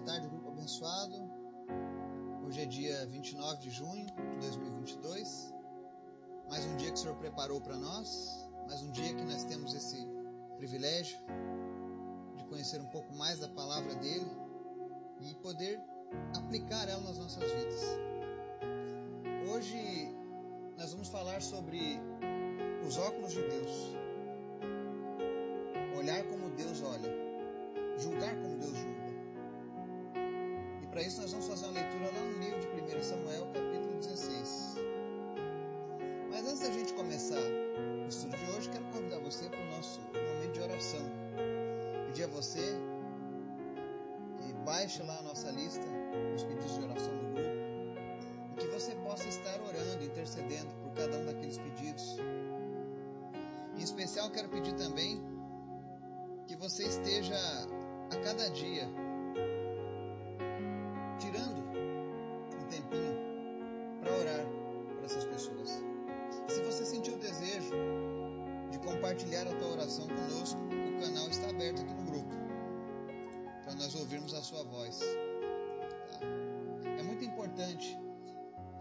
boa tarde, grupo abençoado. Hoje é dia 29 de junho de 2022. Mais um dia que o Senhor preparou para nós, mais um dia que nós temos esse privilégio de conhecer um pouco mais da palavra dele e poder aplicar ela nas nossas vidas. Hoje nós vamos falar sobre os óculos de Deus. Olhar como Deus olha, julgar como Deus julga. Para isso nós vamos fazer uma leitura lá no livro de 1 Samuel, capítulo 16. Mas antes da gente começar o estudo de hoje, quero convidar você para o nosso momento de oração. Pedir a você que baixe lá a nossa lista, os pedidos de oração do grupo, e que você possa estar orando, intercedendo por cada um daqueles pedidos. Em especial, quero pedir também que você esteja a cada dia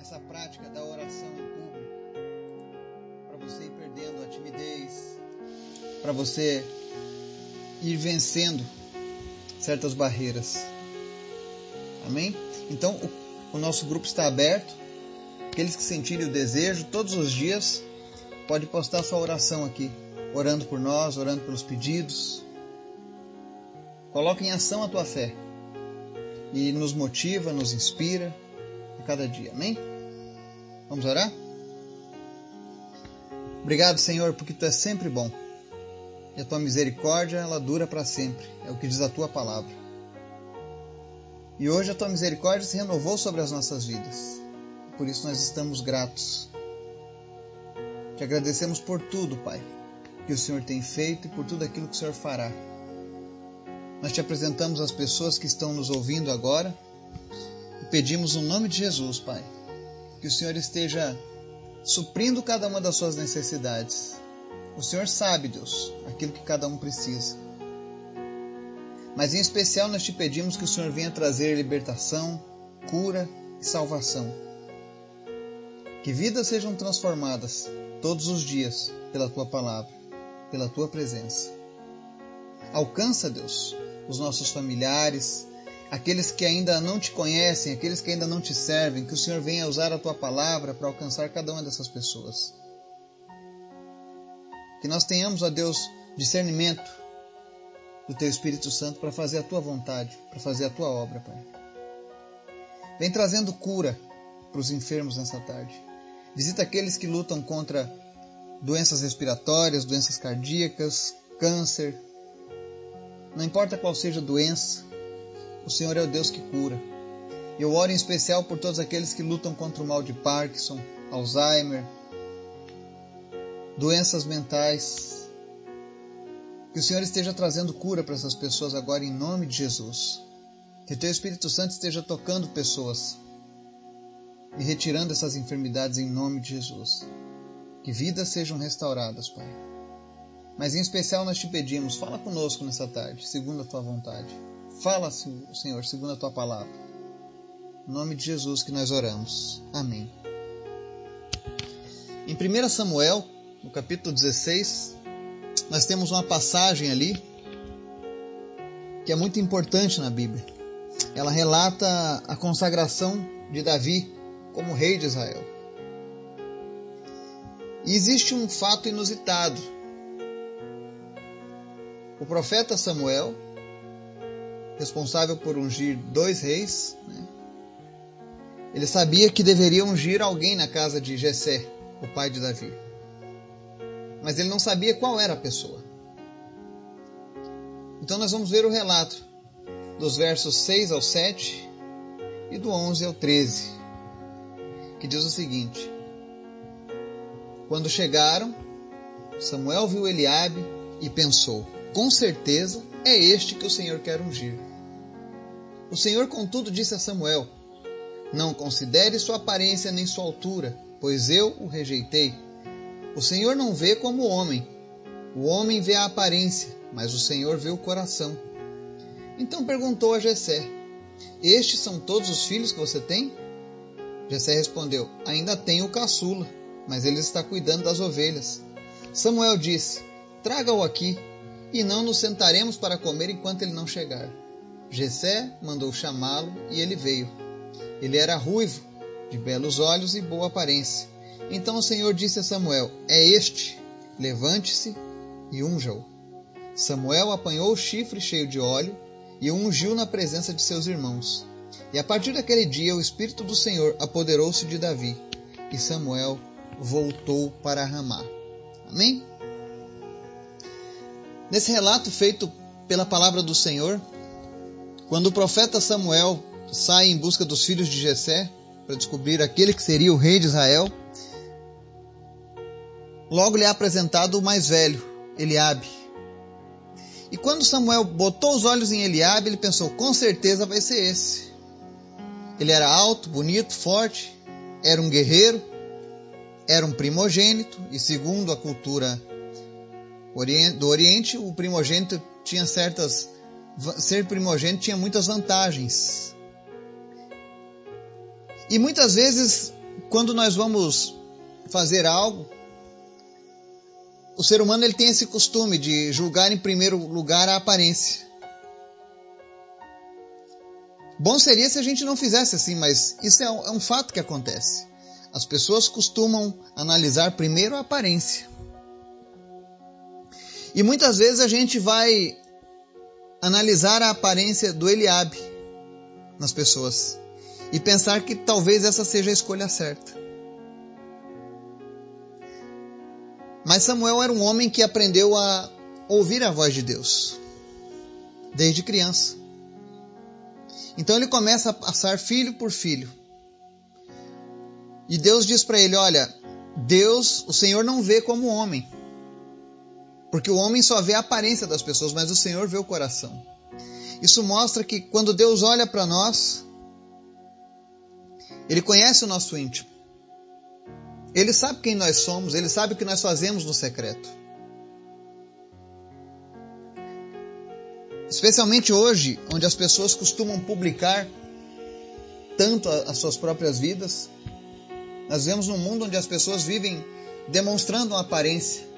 essa prática da oração em público para você ir perdendo a timidez, para você ir vencendo certas barreiras. Amém? Então, o, o, nosso grupo está aberto. Aqueles que sentirem o desejo, todos os dias, pode postar sua oração aqui, orando por nós, orando pelos pedidos. Coloque em ação a tua fé e nos motiva, nos inspira a cada dia. Amém? Vamos orar? Obrigado, Senhor, porque tu és sempre bom e a tua misericórdia ela dura para sempre, é o que diz a tua palavra. E hoje a tua misericórdia se renovou sobre as nossas vidas, por isso nós estamos gratos. Te agradecemos por tudo, Pai, que o Senhor tem feito e por tudo aquilo que o Senhor fará. Nós te apresentamos as pessoas que estão nos ouvindo agora e pedimos no nome de Jesus, Pai, que o Senhor esteja suprindo cada uma das suas necessidades o Senhor sabe, Deus, aquilo que cada um precisa. Mas em especial nós te pedimos que o Senhor venha trazer libertação, cura e salvação. Que vidas sejam transformadas todos os dias pela tua palavra, pela tua presença. Alcança, Deus, os nossos familiares, aqueles que ainda não te conhecem, aqueles que ainda não te servem, que o Senhor venha usar a tua palavra para alcançar cada uma dessas pessoas. Que nós tenhamos, ó Deus, discernimento do Teu Espírito Santo para fazer a Tua vontade, para fazer a Tua obra, Pai. Vem trazendo cura para os enfermos nessa tarde. Visita aqueles que lutam contra doenças respiratórias, doenças cardíacas, câncer. Não importa qual seja a doença, o Senhor é o Deus que cura. Eu oro em especial por todos aqueles que lutam contra o mal de Parkinson, Alzheimer, doenças mentais. Que o Senhor esteja trazendo cura para essas pessoas agora em nome de Jesus. Que Teu Espírito Santo esteja tocando pessoas e retirando essas enfermidades em nome de Jesus. Que vidas sejam restauradas, Pai. Mas em especial nós te pedimos, fala conosco nessa tarde, segundo a tua vontade. Fala, Senhor, segundo a tua palavra. Em nome de Jesus que nós oramos. Amém. Em 1 Samuel, no capítulo 16, nós temos uma passagem ali que é muito importante na Bíblia. Ela relata a consagração de Davi como rei de Israel. E existe um fato inusitado. O profeta Samuel, responsável por ungir dois reis, né, ele sabia que deveria ungir alguém na casa de Jessé, o pai de Davi. Mas ele não sabia qual era a pessoa. Então nós vamos ver o relato dos versos 6 ao 7 e do 11 ao 13, que diz o seguinte: Quando chegaram, Samuel viu Eliabe e pensou: Com certeza é este que o Senhor quer ungir. O Senhor, contudo, disse a Samuel: Não considere sua aparência nem sua altura, pois eu o rejeitei. O Senhor não vê como o homem. O homem vê a aparência, mas o Senhor vê o coração. Então perguntou a Jessé: Estes são todos os filhos que você tem? Jessé respondeu: Ainda tenho o caçula, mas ele está cuidando das ovelhas. Samuel disse: Traga-o aqui, e não nos sentaremos para comer enquanto ele não chegar. Jessé mandou chamá-lo e ele veio. Ele era ruivo, de belos olhos e boa aparência. Então o Senhor disse a Samuel: É este, levante-se e unja-o. Samuel apanhou o chifre cheio de óleo e o ungiu na presença de seus irmãos. E a partir daquele dia o Espírito do Senhor apoderou-se de Davi, e Samuel voltou para Ramá. Amém? Nesse relato feito pela palavra do Senhor, quando o profeta Samuel sai em busca dos filhos de Jessé para descobrir aquele que seria o rei de Israel, logo lhe é apresentado o mais velho, Eliabe. E quando Samuel botou os olhos em Eliabe, ele pensou: com certeza vai ser esse. Ele era alto, bonito, forte, era um guerreiro, era um primogênito, e segundo a cultura do Oriente, o primogênito tinha certas. Ser primogênito tinha muitas vantagens. E muitas vezes, quando nós vamos fazer algo, o ser humano ele tem esse costume de julgar em primeiro lugar a aparência. Bom seria se a gente não fizesse assim, mas isso é um, é um fato que acontece. As pessoas costumam analisar primeiro a aparência. E muitas vezes a gente vai analisar a aparência do Eliabe nas pessoas e pensar que talvez essa seja a escolha certa. Mas Samuel era um homem que aprendeu a ouvir a voz de Deus desde criança. Então ele começa a passar filho por filho. E Deus diz para ele: Olha, Deus, o Senhor não vê como homem. Porque o homem só vê a aparência das pessoas, mas o Senhor vê o coração. Isso mostra que quando Deus olha para nós, Ele conhece o nosso íntimo. Ele sabe quem nós somos, ele sabe o que nós fazemos no secreto. Especialmente hoje, onde as pessoas costumam publicar tanto as suas próprias vidas, nós vemos um mundo onde as pessoas vivem demonstrando uma aparência.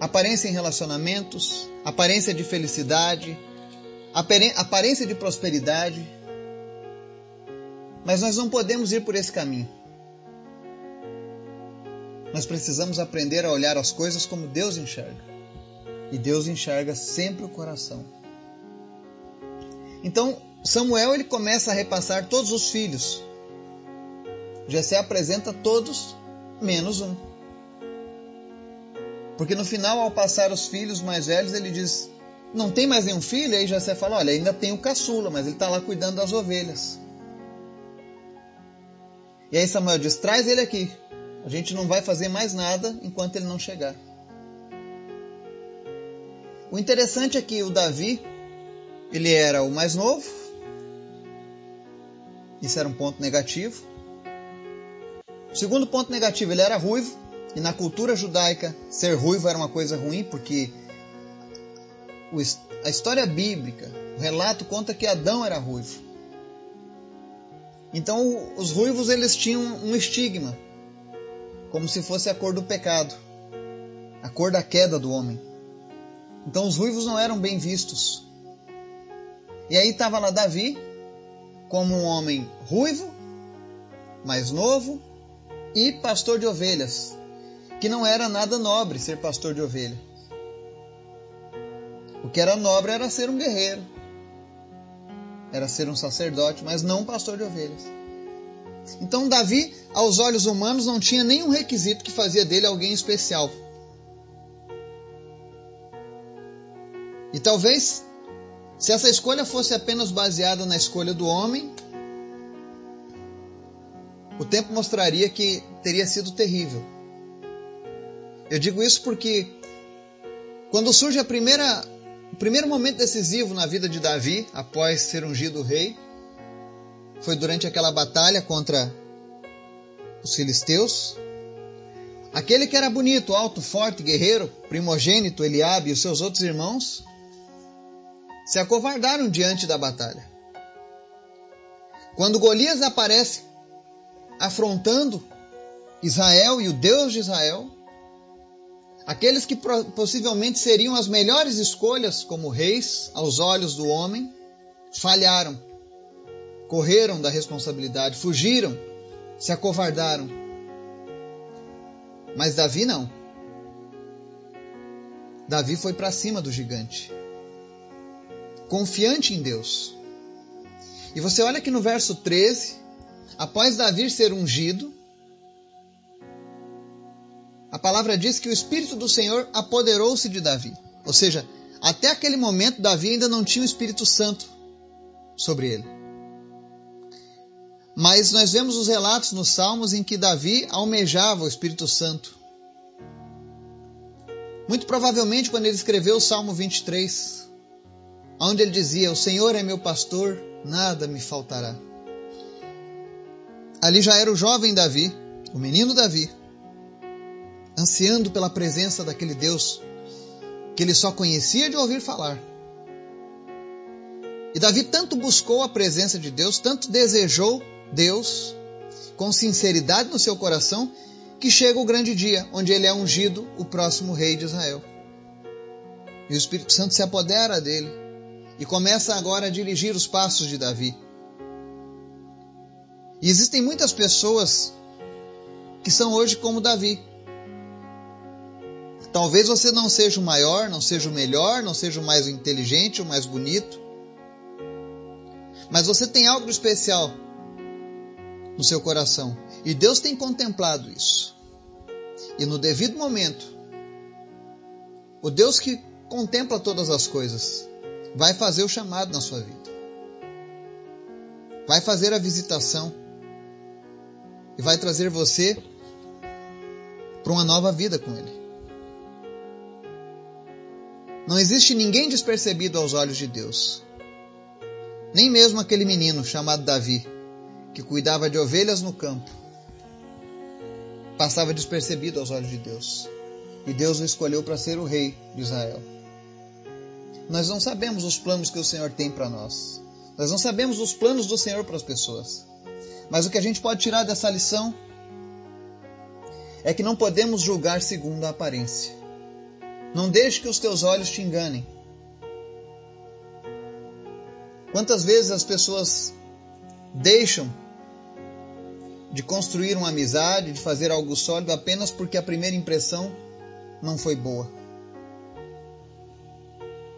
Aparência em relacionamentos, aparência de felicidade, aparência de prosperidade. Mas nós não podemos ir por esse caminho. Nós precisamos aprender a olhar as coisas como Deus enxerga. E Deus enxerga sempre o coração. Então, Samuel ele começa a repassar todos os filhos. Jessé apresenta todos menos um. Porque no final, ao passar os filhos mais velhos, ele diz: Não tem mais nenhum filho? Aí Jessé fala: Olha, ainda tem o caçula, mas ele está lá cuidando das ovelhas. E aí Samuel diz: Traz ele aqui. A gente não vai fazer mais nada enquanto ele não chegar. O interessante é que o Davi, ele era o mais novo. Isso era um ponto negativo. O segundo ponto negativo, ele era ruivo. E na cultura judaica, ser ruivo era uma coisa ruim, porque a história bíblica, o relato conta que Adão era ruivo. Então os ruivos eles tinham um estigma como se fosse a cor do pecado, a cor da queda do homem. Então os ruivos não eram bem vistos. E aí estava lá Davi, como um homem ruivo, mais novo e pastor de ovelhas, que não era nada nobre ser pastor de ovelha. O que era nobre era ser um guerreiro, era ser um sacerdote, mas não um pastor de ovelhas. Então, Davi, aos olhos humanos, não tinha nenhum requisito que fazia dele alguém especial. E talvez, se essa escolha fosse apenas baseada na escolha do homem, o tempo mostraria que teria sido terrível. Eu digo isso porque quando surge a primeira, o primeiro momento decisivo na vida de Davi, após ser ungido rei, foi durante aquela batalha contra os filisteus. Aquele que era bonito, alto, forte, guerreiro, primogênito, Eliabe e os seus outros irmãos se acovardaram diante da batalha. Quando Golias aparece afrontando Israel e o Deus de Israel, aqueles que possivelmente seriam as melhores escolhas como reis aos olhos do homem, falharam, correram da responsabilidade, fugiram, se acovardaram. Mas Davi não. Davi foi para cima do gigante, confiante em Deus. E você olha que no verso 13, após Davi ser ungido, a palavra diz que o Espírito do Senhor apoderou-se de Davi. Ou seja, até aquele momento Davi ainda não tinha o Espírito Santo sobre ele. Mas nós vemos os relatos nos Salmos em que Davi almejava o Espírito Santo. Muito provavelmente quando ele escreveu o Salmo 23, onde ele dizia: O Senhor é meu pastor, nada me faltará. Ali já era o jovem Davi, o menino Davi, ansiando pela presença daquele Deus que ele só conhecia de ouvir falar. E Davi tanto buscou a presença de Deus, tanto desejou Deus, com sinceridade no seu coração, que chega o grande dia, onde ele é ungido o próximo rei de Israel. E o Espírito Santo se apodera dele e começa agora a dirigir os passos de Davi. E existem muitas pessoas que são hoje como Davi. Talvez você não seja o maior, não seja o melhor, não seja o mais inteligente, o mais bonito, mas você tem algo especial no seu coração. E Deus tem contemplado isso. E no devido momento, o Deus que contempla todas as coisas vai fazer o chamado na sua vida. Vai fazer a visitação e vai trazer você para uma nova vida com Ele. Não existe ninguém despercebido aos olhos de Deus. Nem mesmo aquele menino chamado Davi, que cuidava de ovelhas no campo, passava despercebido aos olhos de Deus. E Deus o escolheu para ser o rei de Israel. Nós não sabemos os planos que o Senhor tem para nós. Nós não sabemos os planos do Senhor para as pessoas. Mas o que a gente pode tirar dessa lição é que não podemos julgar segundo a aparência. Não deixe que os teus olhos te enganem. Quantas vezes as pessoas deixam de construir uma amizade, de fazer algo sólido apenas porque a primeira impressão não foi boa.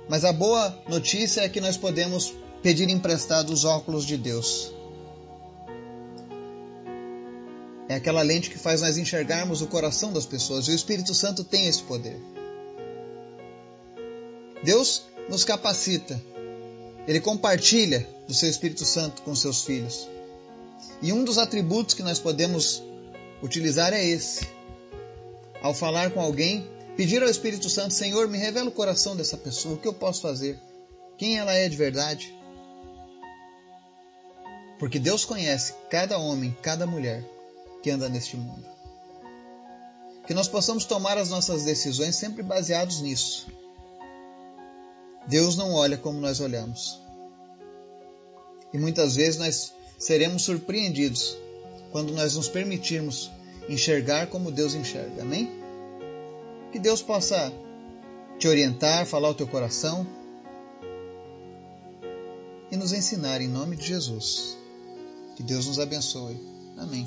Mas a boa notícia é que nós podemos pedir emprestado os óculos de Deus. É aquela lente que faz nós enxergarmos o coração das pessoas e o Espírito Santo tem esse poder. Deus nos capacita ele compartilha do seu Espírito Santo com seus filhos. E um dos atributos que nós podemos utilizar é esse. Ao falar com alguém, pedir ao Espírito Santo: Senhor, me revela o coração dessa pessoa, o que eu posso fazer? Quem ela é de verdade? Porque Deus conhece cada homem, cada mulher que anda neste mundo. Que nós possamos tomar as nossas decisões sempre baseados nisso Deus não olha como nós olhamos. E muitas vezes nós seremos surpreendidos quando nós nos permitirmos enxergar como Deus enxerga. Amém? Que Deus possa te orientar, falar o teu coração e nos ensinar em nome de Jesus. Que Deus nos abençoe. Amém.